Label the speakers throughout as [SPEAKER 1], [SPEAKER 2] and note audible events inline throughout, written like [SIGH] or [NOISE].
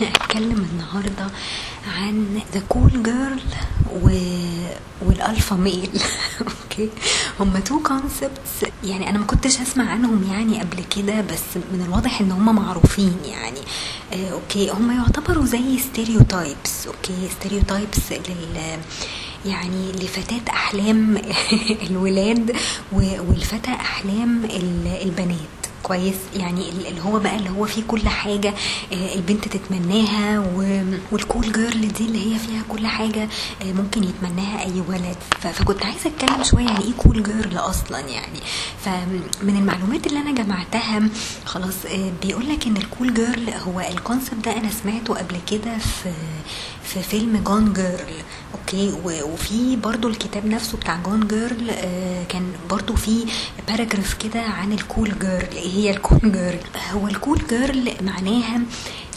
[SPEAKER 1] هتكلم النهاردة عن the cool girl. وال alpha male. [LAUGHS] Okay؟ هما two concepts يعني أنا ما كنتش أسمع عنهم يعني قبل كده بس من الواضح إن هما معروفين يعني. آه okay؟ هما يعتبروا زي stereotypes okay؟ Stereotypes لل يعني لفتاة أحلام [LAUGHS] الولاد والفتى أحلام البنات. كويس يعني اللي هو بقى اللي هو فيه كل حاجة البنت تتمناها وال cool girl دي اللي هي فيها كل حاجة ممكن يتمناها أي ولد. فكنت عايزة أتكلم شوية يعني إيه cool girl أصلا يعني. فمن المعلومات اللي أنا جمعتها خلاص بيقول لك إن ال cool girl هو ال concept ده أنا سمعته قبل كده في في فيلم Gone Girl okay وفي برضو الكتاب نفسه بتاع Gone Girl كان برضو في paragraph كده عن ال cool girl إيه هي ال cool girl هو ال cool girl معناها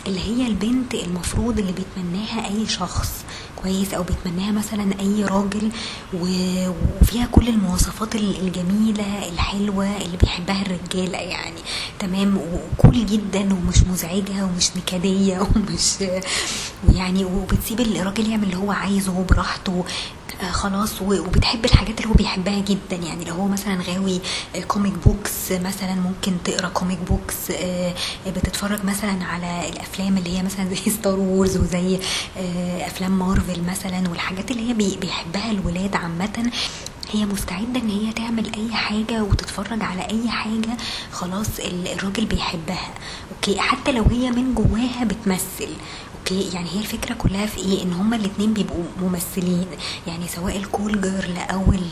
[SPEAKER 1] اللي هي البنت المفروض اللي بيتمناها أي شخص. كويس أو بيتمناها مثلا أي راجل وفيها كل المواصفات الجميلة الحلوة اللي بيحبها الرجالة يعني. تمام؟ و cool جدا ومش مزعجة ومش نكدية [LAUGHS] ومش يعني وبتسيب الراجل يعمل اللي هو عايزه براحته. خلاص وبتحب الحاجات اللي هو بيحبها جدا. يعني لو هو مثلا غاوي comic books مثلا ممكن تقرأ comic books آه بتتفرج مثلا على الأفلام اللي هي مثلا زي [LAUGHS] Star Wars وزي آه أفلام مارفل مثلا والحاجات اللي هي بيحبها الولاد عامة. هي مستعدة إن هي تعمل أي حاجة وتتفرج على أي حاجة خلاص الراجل بيحبها. Okay؟ حتى لو هي من جواها بتمثل. Okay يعني هي الفكرة كلها في إيه؟ ان هما الاثنين بيبقوا ممثلين. يعني سواء ال cool girl أو ال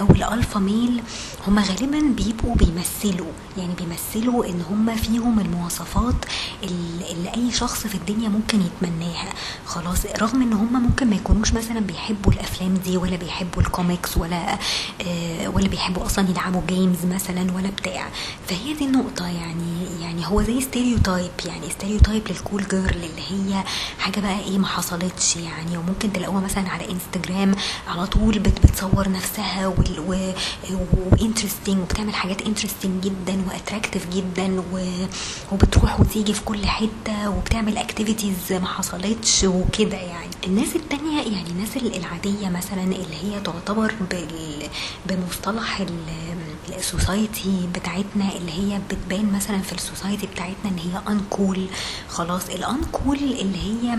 [SPEAKER 1] أو ال alpha male هما غالبا بيبقوا بيمثلوا. يعني بيمثلوا ان هما فيهم المواصفات اللي اي شخص في الدنيا ممكن يتمناها. خلاص رغم ان هما ممكن ما يكونوش مثلا بيحبوا الأفلام دي ولا بيحبوا الكوميكس ولا آه ولا بيحبوا أصلا يلعبوا games مثلا ولا بتاع. فهي دي النقطة. يعني يعني هو زي stereotype يعني stereotype لل cool girl اللي هي حاجة بقى إيه ما حصلتش يعني. وممكن تلاقوها مثلا على انستجرام على طول بت بتصور نفسها و interesting وبتعمل حاجات interesting جدا و attractive جدا وبتروح وتيجي في كل حتة وبتعمل activities ما حصلتش وكده يعني. الناس التانية يعني الناس العادية مثلا اللي هي تعتبر بمصطلح ال society بتاعتنا اللي هي بتبان مثلا في ال society بتاعتنا إن هي uncool خلاص ال uncool اللي هي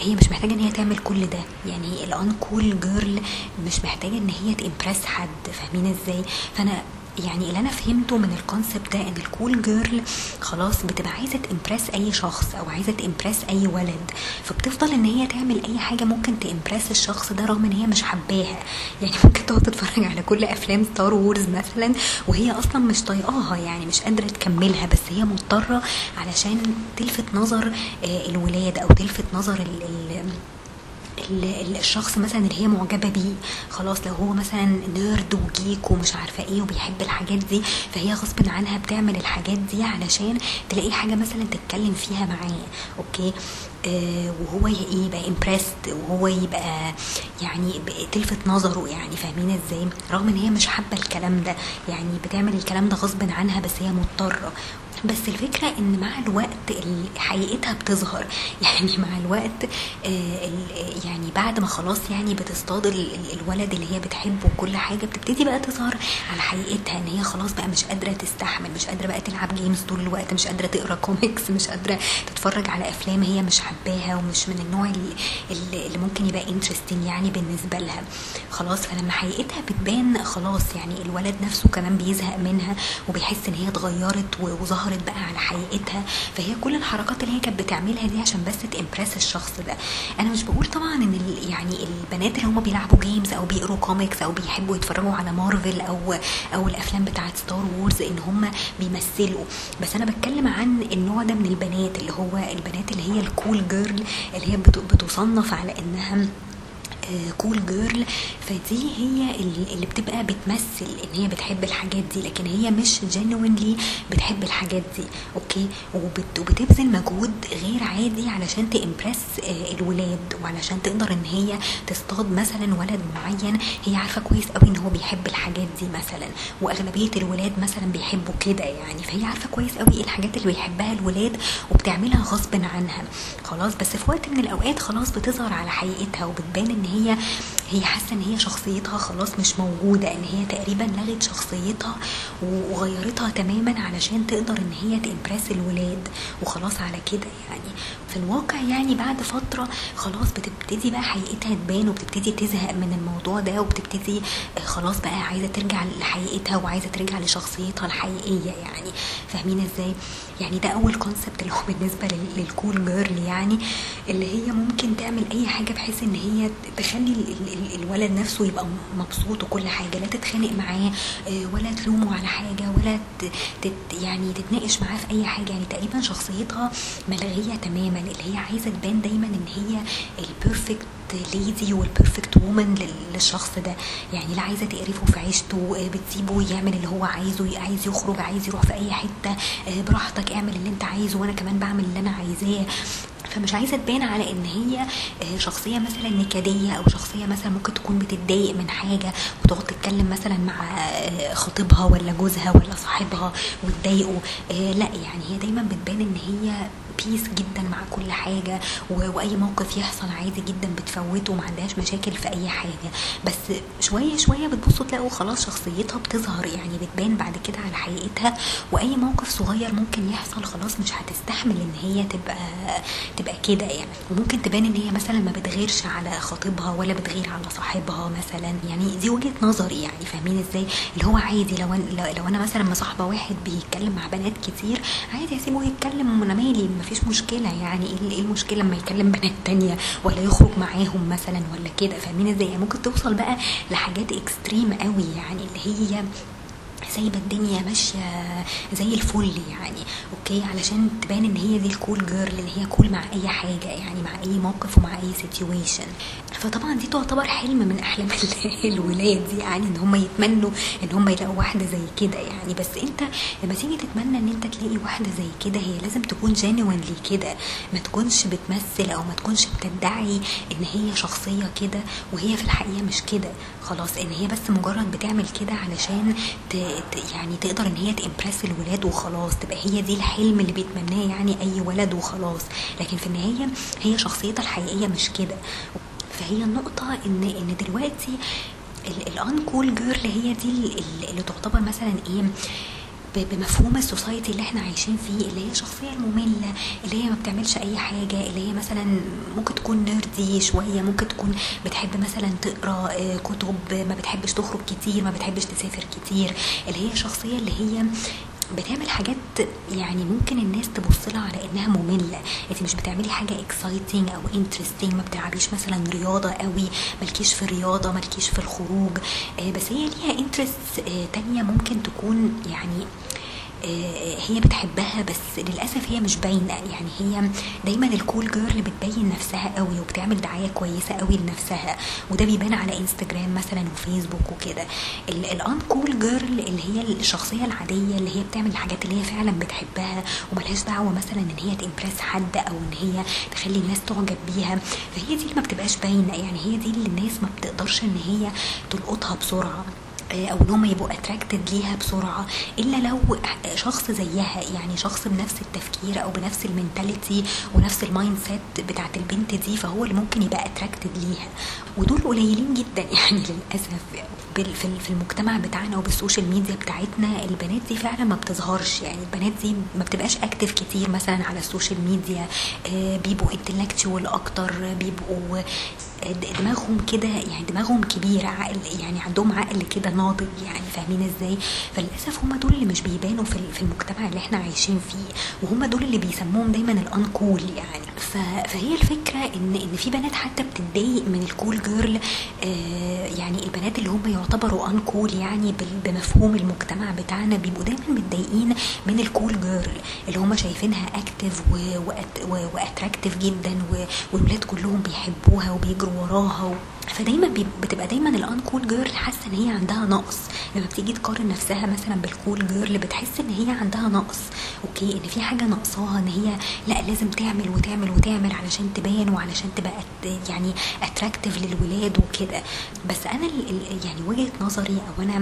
[SPEAKER 1] هي مش محتاجة إن هي تعمل كل ده. يعني ال uncool girl مش محتاجة إن هي ت impress حد. فاهمين إزاي؟ فأنا يعني اللي أنا فهمته من ال concept ده إن ال cool girl خلاص بتبقى عايزة ت impress أي شخص أو عايزة ت impress أي ولد. فبتفضل إن هي تعمل أي حاجة ممكن ت impress الشخص ده رغم إن هي مش حباها. يعني ممكن تقعد تتفرج على كل أفلام Star Wars مثلا وهي أصلا مش طايقاها يعني مش قادرة تكملها بس هي مضطرة علشان تلفت نظر الولاد أو تلفت نظر ال ال الشخص مثلا اللي هي معجبة بيه خلاص لو هو مثلا nerd و geek ومش عارفة إيه وبيحب الحاجات دي فهي غصب عنها بتعمل الحاجات دي علشان تلاقي حاجة مثلا تتكلم فيها معاه okay؟ آه وهو يبقى impressed وهو يبقى يعني تلفت نظره يعني فاهمين إزاي؟ رغم إن هي مش حابة الكلام ده يعني بتعمل الكلام ده غصب عنها بس هي مضطرة. بس الفكرة إن مع الوقت حقيقتها بتظهر. يعني مع الوقت يعني بعد ما خلاص يعني بتصطاد الولد اللي هي بتحبه وكل حاجة بتبتدي بقى تظهر على حقيقتها إن هي خلاص بقى مش قادرة تستحمل مش قادرة بقى تلعب games طول الوقت مش قادرة تقرأ [LAUGHS] كوميكس مش قادرة تتفرج على أفلام هي مش حباها ومش من النوع اللي, اللي ممكن يبقى interesting يعني بالنسبة لها. خلاص فلما حقيقتها بتبان خلاص يعني الولد نفسه كمان بيزهق منها وبيحس إن هي اتغيرت وظهرت ظهرت بقى على حقيقتها فهي كل الحركات اللي هي كانت بتعملها دي عشان بس ت impress الشخص ده. أنا مش بقول طبعا إن يعني البنات اللي هم بيلعبوا games أو بيقروا كوميكس أو بيحبوا يتفرجوا على مارفل أو أو الأفلام بتاعت Star Wars إن هم بيمثلوا. بس أنا بتكلم عن النوع ده من البنات اللي هو البنات اللي هي ال cool girl اللي هي بتصنف على إنها cool girl فدي هي اللي بتبقى بتمثل إن هي بتحب الحاجات دي. لكن هي مش genuinely بتحب الحاجات دي. Okay؟ وبت وبتبذل مجهود غير عادي علشان ت impress الولاد. وعلشان تقدر إن هي تصطاد مثلا ولد معين هي عارفة كويس قوي إن هو بيحب الحاجات دي مثلا. وأغلبية الولاد مثلا بيحبوا كده يعني. فهي عارفة كويس قوي الحاجات اللي بيحبها الولاد وبتعملها غصب عنها. خلاص؟ بس في وقت من الأوقات خلاص بتظهر على حقيقتها وبتبان إن هي Th هي حاسة إن هي شخصيتها خلاص مش موجودة إن هي تقريبا لغت شخصيتها وغيرتها تماما علشان تقدر إن هي تمبرس الولاد. وخلاص على كده يعني. في الواقع يعني بعد فترة خلاص بتبتدي بقى حقيقتها تبان وبتبتدي تزهق من الموضوع ده وبتبتدي خلاص بقى عايزة ترجع لحقيقتها وعايزة ترجع لشخصيتها الحقيقية يعني. فاهمين إزاي؟ يعني ده أول كونسبت اللي هو بالنسبة للكول جيرل يعني اللي هي ممكن تعمل أي حاجة بحيث إن هي تخلي الولد نفسه يبقى مبسوط وكل حاجة لا تتخانق معاه ولا تلومه على حاجة ولا تت يعني تتناقش معاه في أي حاجة. يعني تقريبا شخصيتها ملغية تماما اللي هي عايزة تبان دايما إن هي ال perfect lady وال perfect woman للشخص ده. يعني لا عايزة تقرفه في عيشته بتسيبه يعمل اللي هو عايزه عايز يخرج عايز يروح في أي حتة براحتك اعمل اللي أنت عايزه وأنا كمان بعمل اللي أنا عايزاه. فمش عايزة تبان على إن هي شخصية مثلا نكدية أو شخصية مثلا ممكن تكون بتتضايق من حاجة وتقعد تتكلم مثلا مع خطيبها ولا جوزها ولا صاحبها وتضايقه. لا يعني هي دايما بتبان إن هي بيس جدا مع كل حاجة وأي موقف يحصل عادي جدا بتفوته وما عندهاش مشاكل في أي حاجة. بس شوية شوية بتبصوا تلاقوا خلاص شخصيتها بتظهر يعني بتبان بعد كده على حقيقتها. وأي موقف صغير ممكن يحصل خلاص مش هتستحمل إن هي تبقى تبقى كده يعني. وممكن تبان إن هي مثلا ما بتغيرش على خطيبها ولا بتغير على صاحبها مثلا. يعني دي وجهة نظري يعني فاهمين إزاي؟ اللي هو عادي لو أنا لو أنا مثلا مصاحبة واحد بيتكلم مع بنات كتير عادي اسيبه يتكلم وأنا مالي مفيش مشكلة يعني. إيه المشكلة لما يكلم بنات تانية ولا يخرج معاهم مثلا ولا كده؟ فاهمين إزاي؟ يعني ممكن توصل بقى لحاجات extreme قوي يعني اللي هي سايبة الدنيا ماشية زي الفل يعني أوكي؟ علشان تبان إن هي دي ال cool girl إن هي cool مع أي حاجة يعني مع أي موقف ومع أي situation فطبعا دي تعتبر حلم من أحلام [LAUGHS] الولاد يعني إن هم يتمنوا إن هم يلاقوا واحدة زي كده يعني. بس أنت لما تيجي تتمنى إن أنت تلاقي واحدة زي كده هي لازم تكون جينوينلي كده. ما تكونش بتمثل أو ما تكونش بتدعي إن هي شخصية كده وهي في الحقيقة مش كده. خلاص إن هي بس مجرد بتعمل كده علشان. يعني تقدر إن هي تمبرس الولاد وخلاص تبقى هي دي الحلم اللي بيتمناه يعني أي ولد وخلاص. لكن في النهاية هي شخصيتها الحقيقية مش كده. فهي النقطة إن إن دلوقتي ال uncool girl هي دي اللي تعتبر مثلا إيه بمفهوم ال society اللي إحنا عايشين فيه اللي هي الشخصيه المملة اللي هي ما بتعملش أي حاجة اللي هي مثلا ممكن تكون nerdy شوية ممكن تكون بتحب مثلا تقرأ كتب ما بتحبش تخرج كتير ما بتحبش تسافر كتير. اللي هي الشخصيه اللي هي بتعمل حاجات يعني ممكن الناس تبص لها على إنها مملة. انت مش بتعملي حاجة exciting أو interesting ما بتلعبيش مثلا رياضة قوي مالكيش في الرياضة مالكيش في الخروج. بس هي ليها interests تانية ممكن تكون يعني هي بتحبها بس للأسف هي مش باينة. يعني هي دايما ال cool girl بتبين نفسها قوي وبتعمل دعاية كويسة قوي لنفسها وده بيبان على انستجرام مثلا وفيسبوك وكده. ال uncool girl اللي هي الشخصية العادية اللي هي بتعمل الحاجات اللي هي فعلا بتحبها وملهاش دعوة مثلا إن هي ت impress حد أو إن هي تخلي الناس تعجب بيها فهي دي اللي ما بتبقاش باينة. يعني هي دي اللي الناس ما بتقدرش إن هي تلقطها بسرعة. أو إن هم يبقوا attracted ليها بسرعة إلا لو شخص زيها يعني شخص بنفس التفكير أو بنفس ال mentality ونفس ال mindset بتاعت البنت دي فهو اللي ممكن يبقى attracted ليها. ودول قليلين جدا [LAUGHS] يعني للأسف في المجتمع بتاعنا وبال social media بتاعتنا البنات دي فعلا ما بتظهرش. يعني البنات دي ما بتبقاش active كتير مثلا على ال social media بيبقوا intellectual أكتر بيبقوا دماغهم كده يعني دماغهم كبيرة عقل يعني عندهم عقل كده ناضج يعني فاهمين إزاي؟ فللأسف هم دول اللي مش بيبانوا في المجتمع اللي إحنا عايشين فيه وهم دول اللي بيسموهم دايما ال uncool يعني. فهي الفكرة إن إن في بنات حتى بتتضايق من ال cool girl آه يعني البنات اللي هم يعتبروا uncool يعني بمفهوم المجتمع بتاعنا بيبقوا دايما متضايقين من ال cool girl اللي هم شايفينها active و attractive جدا والولاد كلهم بيحبوها وبيجروا وراها فدايما بي- بتبقى دايما ال uncool girl حاسة إن هي عندها نقص. لما بتيجي تقارن نفسها مثلا بال cool girl بتحس إن هي عندها نقص. okay إن في حاجة ناقصاها إن هي لأ لازم تعمل وتعمل وتعمل علشان تبان وعلشان تبقى يعني attractive للولاد وكده. بس أنا يعني وجهة نظري أو أنا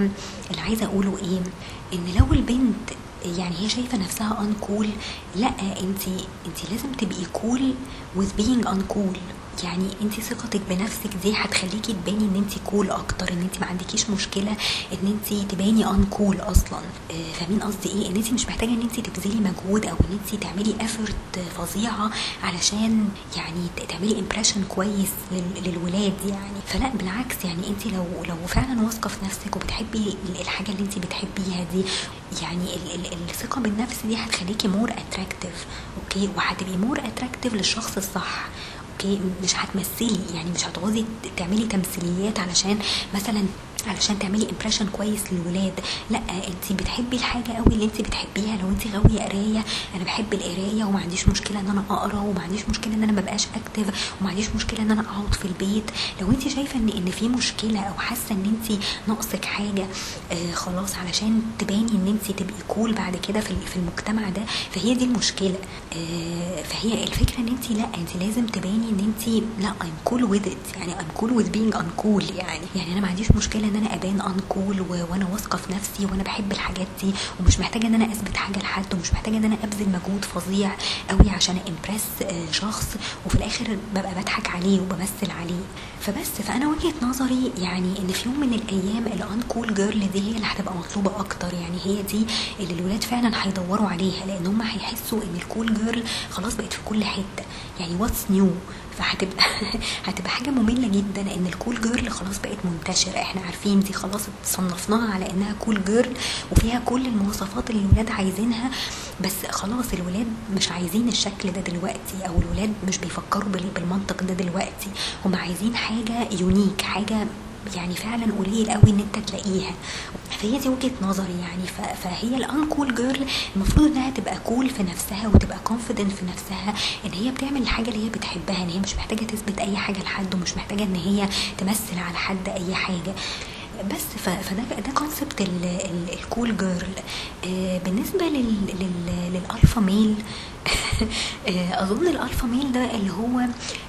[SPEAKER 1] اللي عايزة أقوله إيه إن لو البنت يعني هي شايفة نفسها uncool لأ انت انت لازم تبقي cool with being uncool. يعني انت ثقتك بنفسك دي هتخليكي تباني ان انت cool أكتر ان انت ما عندكيش مشكلة إن انت تباني uncool أصلا. آه، فاهمين قصدي إيه؟ إن انت مش محتاجة إن انت تبذلي مجهود أو إن انت تعملي effort فظيعة علشان يعني تعملي impression كويس لل- للولاد يعني. فلا بالعكس يعني انت لو لو فعلا واثقة في نفسك وبتحبي ال- الحاجة اللي انت بتحبيها دي يعني ال- ال- الثقة بالنفس دي هتخليكي more attractive okay؟ وهتبقي more attractive للشخص الصح. okay مش هتمثلي يعني مش هتقعدي تعملي تمثيليات علشان مثلا علشان تعملي impression كويس للولاد. لا انت بتحبي الحاجة قوي اللي انت بتحبيها. لو انت غاوية قراية أنا بحب القراية وما عنديش مشكلة ان أنا اقرا وما عنديش مشكلة ان أنا ما بقاش active وما عنديش مشكلة ان أنا اقعد في البيت. لو انت شايفة ان إن في مشكلة أو حاسة ان انت ناقصك حاجة آه خلاص علشان تباني ان انت تبقي cool بعد كده في في المجتمع ده فهي دي المشكلة. آه فهي الفكرة ان انت لا انت لازم تباني ان انت لا I'm cool with يعني I'm cool with being uncool يعني. يعني أنا ما عنديش مشكلة إن أنا ابان uncool وأنا واثقه في نفسي وأنا بحب الحاجات دي ومش محتاجه ان أنا اثبت حاجة لحد ومش محتاجه ان أنا ابذل مجهود فظيع قوي عشان impress آه شخص وفي الآخر ببقى بضحك عليه وبمثل عليه. فبس فانا وجهة نظري يعني ان في يوم من الأيام ال uncool girl دي هي اللي هتبقى مطلوبة أكتر. يعني هي دي اللي الولاد فعلا هيدوروا عليها لأن هم هيحسوا إن ال cool girl خلاص بقت في كل حتة. يعني what's new فهتبقى [LAUGHS] هتبقى حاجة مملة جدا ان ال cool girl خلاص بقت منتشرة. إحنا عارفين دي خلاص صنفناها على إنها cool girl وفيها كل المواصفات اللي الولاد عايزينها. بس خلاص الولاد مش عايزين الشكل ده دلوقتي أو الولاد مش بيفكروا بال- بالمنطق ده دلوقتي. هم عايزين حاجة unique حاجة يعني فعلا قليل قوي إن أنت تلاقيها. فهي دي وجهة نظري يعني. فهي ال uncool girl المفروض إنها تبقى cool في نفسها وتبقى confident في نفسها إن هي بتعمل الحاجة اللي هي بتحبها إن هي مش محتاجة تثبت أي حاجة لحد ومش محتاجة إن هي تمثل على حد أي حاجة. بس فده ده concept ال cool girl بالنسبة لل لل لل alpha male [LAUGHS] آه، أظن ال alpha male ده اللي هو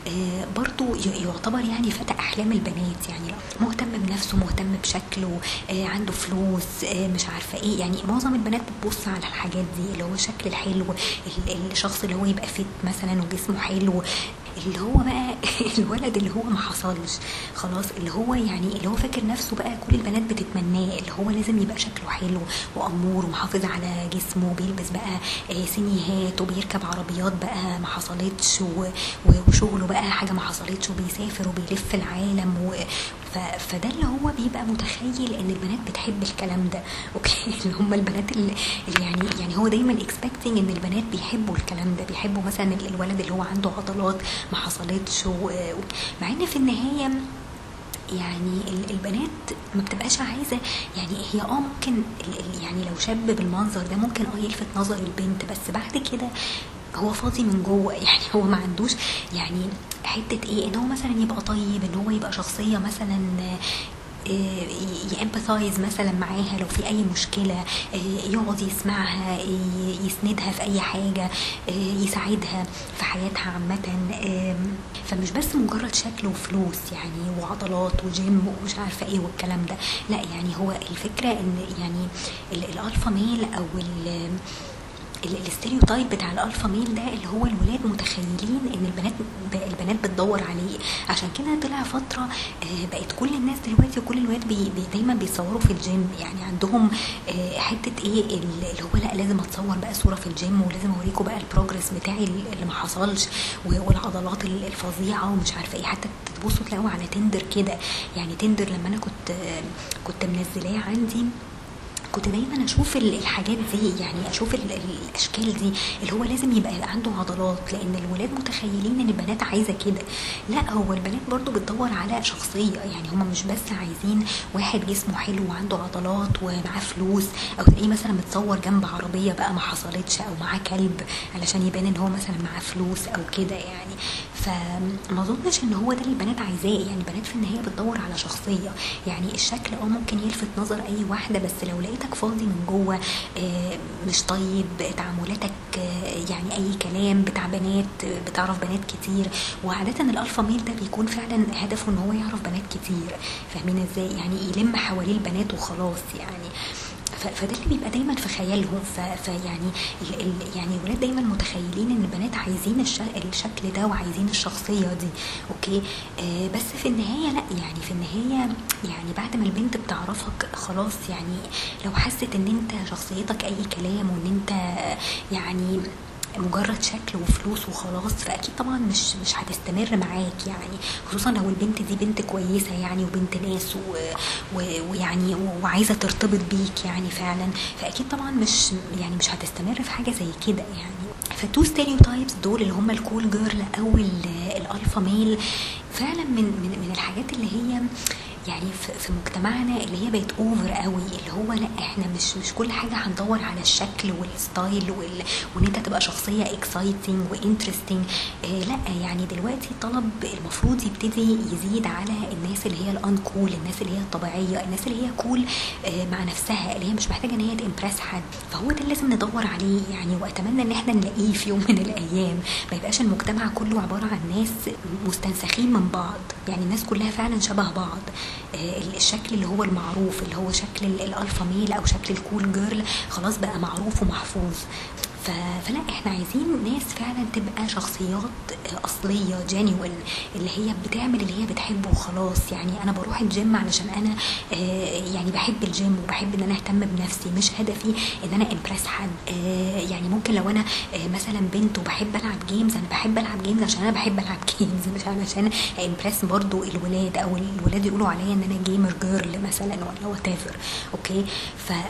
[SPEAKER 1] آه، برضو يعتبر يعني فتى أحلام البنات يعني مهتم بنفسه مهتم بشكله آه، عنده فلوس مش عارفة إيه. يعني معظم البنات بتبص على الحاجات دي اللي هو الشكل الحلو ال- الشخص اللي هو يبقى فيت مثلا وجسمه حلو. اللي هو بقى [LAUGHS] الولد اللي هو ما حصلش. خلاص اللي هو يعني اللي هو فاكر نفسه بقى كل البنات بتتمناه اللي هو لازم يبقى شكله حلو وأمور ومحافظ على جسمه وبيلبس بقى آه، سينيهات وبيركب عربيات بقى ما حصلتش وشغله بقى حاجة ما حصلتش وبيسافر وبيلف العالم و... فده اللي هو بيبقى متخيل إن البنات بتحب الكلام ده. okay؟ [LAUGHS] اللي هم البنات اللي يعني يعني هو دايما expecting إن البنات بيحبوا الكلام ده بيحبوا مثلا ال- الولد اللي هو عنده عضلات ما حصلتش مع إن في النهاية يعني ال- البنات ما بتبقاش عايزة يعني هي آه ممكن يعني لو شاب بالمنظر ده ممكن آه يلفت نظر البنت بس بعد كده هو فاضي من جوه. [LAUGHS] يعني هو ما عندوش يعني حتة إيه؟ إن هو مثلا يبقى طيب إن هو يبقى شخصية مثلا يامباثايز مثلا معاها لو في أي مشكلة آه، يقعد يسمعها يسندها في أي حاجة آه، يساعدها في حياتها عامة. فمش بس مجرد شكل وفلوس يعني وعضلات وجيم ومش عارفة إيه والكلام ده. لا يعني هو الفكرة إن يعني ال- الألفا ميل أو ال- ال stereotype بتاع ال alpha male ده اللي هو الولاد متخيلين إن البنات البنات بتدور عليه. عشان كده طلع فترة آه، بقت كل الناس دلوقتي وكل الولاد بي دايما بيصوروا في الجيم. يعني عندهم آه، حتة إيه ال- اللي هو لا لازم أتصور بقى صورة في الجيم ولازم أوريكم بقى ال progress بتاعي اللي ما حصلش والعضلات ال- الفظيعة ومش عارفة إيه. حتى تبصوا تلاقوا على Tinder كده. يعني Tinder لما أنا كنت آه، كنت منزلاه عندي كنت دايما أشوف ال- الحاجات دي يعني أشوف ال- ال- الأشكال دي اللي هو لازم يبقى عنده عضلات لأن الولاد متخيلين إن البنات عايزة كده. لا هو البنات برضو بتدور على شخصية يعني هم مش بس عايزين واحد جسمه حلو وعنده عضلات ومعاه فلوس أو تلاقيه مثلا متصور جنب عربية بقى ما حصلتش أو معاه كلب علشان يبان إن هو مثلا معاه فلوس أو كده يعني. فما أظنش إن هو ده اللي البنات عايزاه. يعني البنات في النهاية بتدور على شخصية. يعني الشكل آه ممكن يلفت نظر أي واحدة بس لو لقيتك فاضي من جوه آه، مش طيب تعاملاتك آه، يعني أي كلام بتاع بنات بتعرف بنات كتير. وعادة الألفا ميل ده بيكون فعلا هدفه إن هو يعرف بنات كتير. فاهمين إزاي؟ يعني يلم حواليه البنات وخلاص يعني. فده اللي بيبقى دايما في خيالهم فيعني يعني الولاد دايما متخيلين إن البنات عايزين الش- الشكل ده وعايزين الشخصية دي. أوكي؟ آه بس في النهاية لأ. يعني في النهاية يعني بعد ما البنت بتعرفك خلاص يعني لو حست إن أنت شخصيتك أي كلام وإن أنت يعني مجرد شكل وفلوس وخلاص فأكيد طبعا مش مش هتستمر معاك يعني خصوصا لو البنت دي بنت كويسة يعني وبنت ناس ويعني وعايزة ترتبط بيك يعني فعلا فأكيد طبعا مش يعني مش هتستمر في حاجة زي كده يعني. فال two stereotypes دول اللي هم ال cool girl أو ال- ال alpha male فعلا من من من الحاجات اللي هي يعني في مجتمعنا اللي هي بقت over قوي اللي هو لا إحنا مش مش كل حاجة هندور على الشكل وال style وال... وإن انت تبقى شخصية exciting و interesting آه لا يعني دلوقتي الطلب المفروض يبتدي يزيد على الناس اللي هي ال uncool الناس اللي هي الطبيعية الناس اللي هي cool آه مع نفسها اللي هي مش محتاجة إن هي ت impress حد. فهو ده اللي لازم ندور عليه. يعني وأتمنى إن إحنا نلاقيه في يوم من الأيام. ما يبقاش المجتمع كله عبارة عن ناس مستنسخين من بعض. يعني الناس كلها فعلا شبه بعض. الشكل اللي هو المعروف اللي هو شكل ال- ال alpha male أو شكل ال cool girl خلاص بقى معروف ومحفوظ. فلا إحنا عايزين ناس فعلا تبقى شخصيات أصلية genuine اللي هي بتعمل اللي هي بتحبه وخلاص. يعني أنا بروح الجيم علشان أنا آه، يعني بحب الجيم وبحب إن أنا أهتم بنفسي. مش هدفي إن أنا impress حد. آه، يعني ممكن لو أنا آه، مثلا بنت وبحب ألعب games أنا بحب ألعب games عشان أنا بحب ألعب [LAUGHS] games مش علشان impress برضو الولاد أو الولاد يقولوا عليا إن أنا gamer girl مثلا ولا what okay؟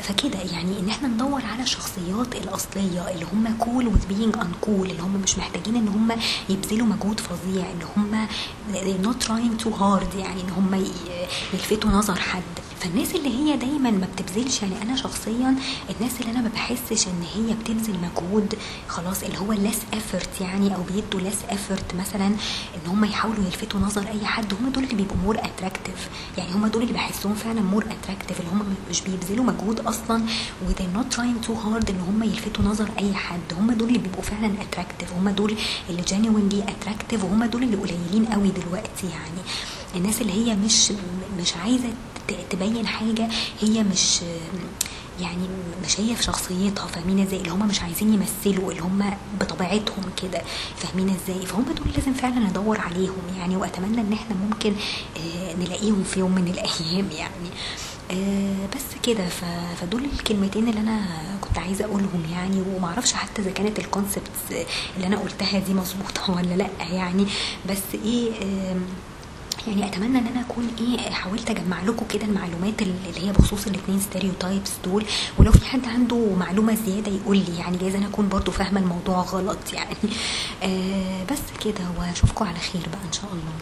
[SPEAKER 1] فكده يعني إن إحنا ندور على الشخصيات الأصلية اللي هم cool with being uncool اللي هم مش محتاجين إن هم يبذلوا مجهود فظيع إن هم not trying too hard يعني إن هم يلفتوا نظر حد. فالناس اللي هي دايما ما بتبذلش يعني أنا شخصيا الناس اللي أنا ما بحسش إن هي بتبذل مجهود خلاص اللي هو less effort يعني أو بيدوا less effort مثلا إن هم يحاولوا يلفتوا نظر أي حد هم دول اللي بيبقوا more attractive يعني هم دول اللي بحسهم فعلا more attractive اللي هم مش بيبذلوا مجهود أصلا و they're not too hard إن هم يلفتوا نظر أي حد هم دول اللي بيبقوا فعلا attractive هم دول اللي genuinely اتراكتيف وهم دول اللي قليلين قوي دلوقتي يعني. الناس اللي هي مش مش عايزة تبين حاجة هي مش يعني مش هي في شخصيتها فاهمين إزاي؟ اللي هم مش عايزين يمثلوا اللي هم بطبيعتهم كده فاهمين إزاي؟ فهم دول لازم فعلا ندور عليهم يعني وأتمنى إن إحنا ممكن آه، نلاقيهم في يوم من الأيام يعني. آه، بس كده. فدول الكلمتين اللي أنا كنت عايزة أقولهم يعني ومعرفش حتى إذا كانت ال concepts اللي أنا قلتها دي مظبوطة [LAUGHS] ولا لأ يعني. بس إيه يعني أتمنى إن أنا أكون إيه حاولت أجمع لكم كده المعلومات اللي هي بخصوص الاثنين stereotypes دول. ولو في حد عنده معلومة زيادة يقول لي يعني جايز أنا أكون برضو فاهمة الموضوع غلط يعني. آه بس كده وأشوفكم على خير بقى إن شاء الله.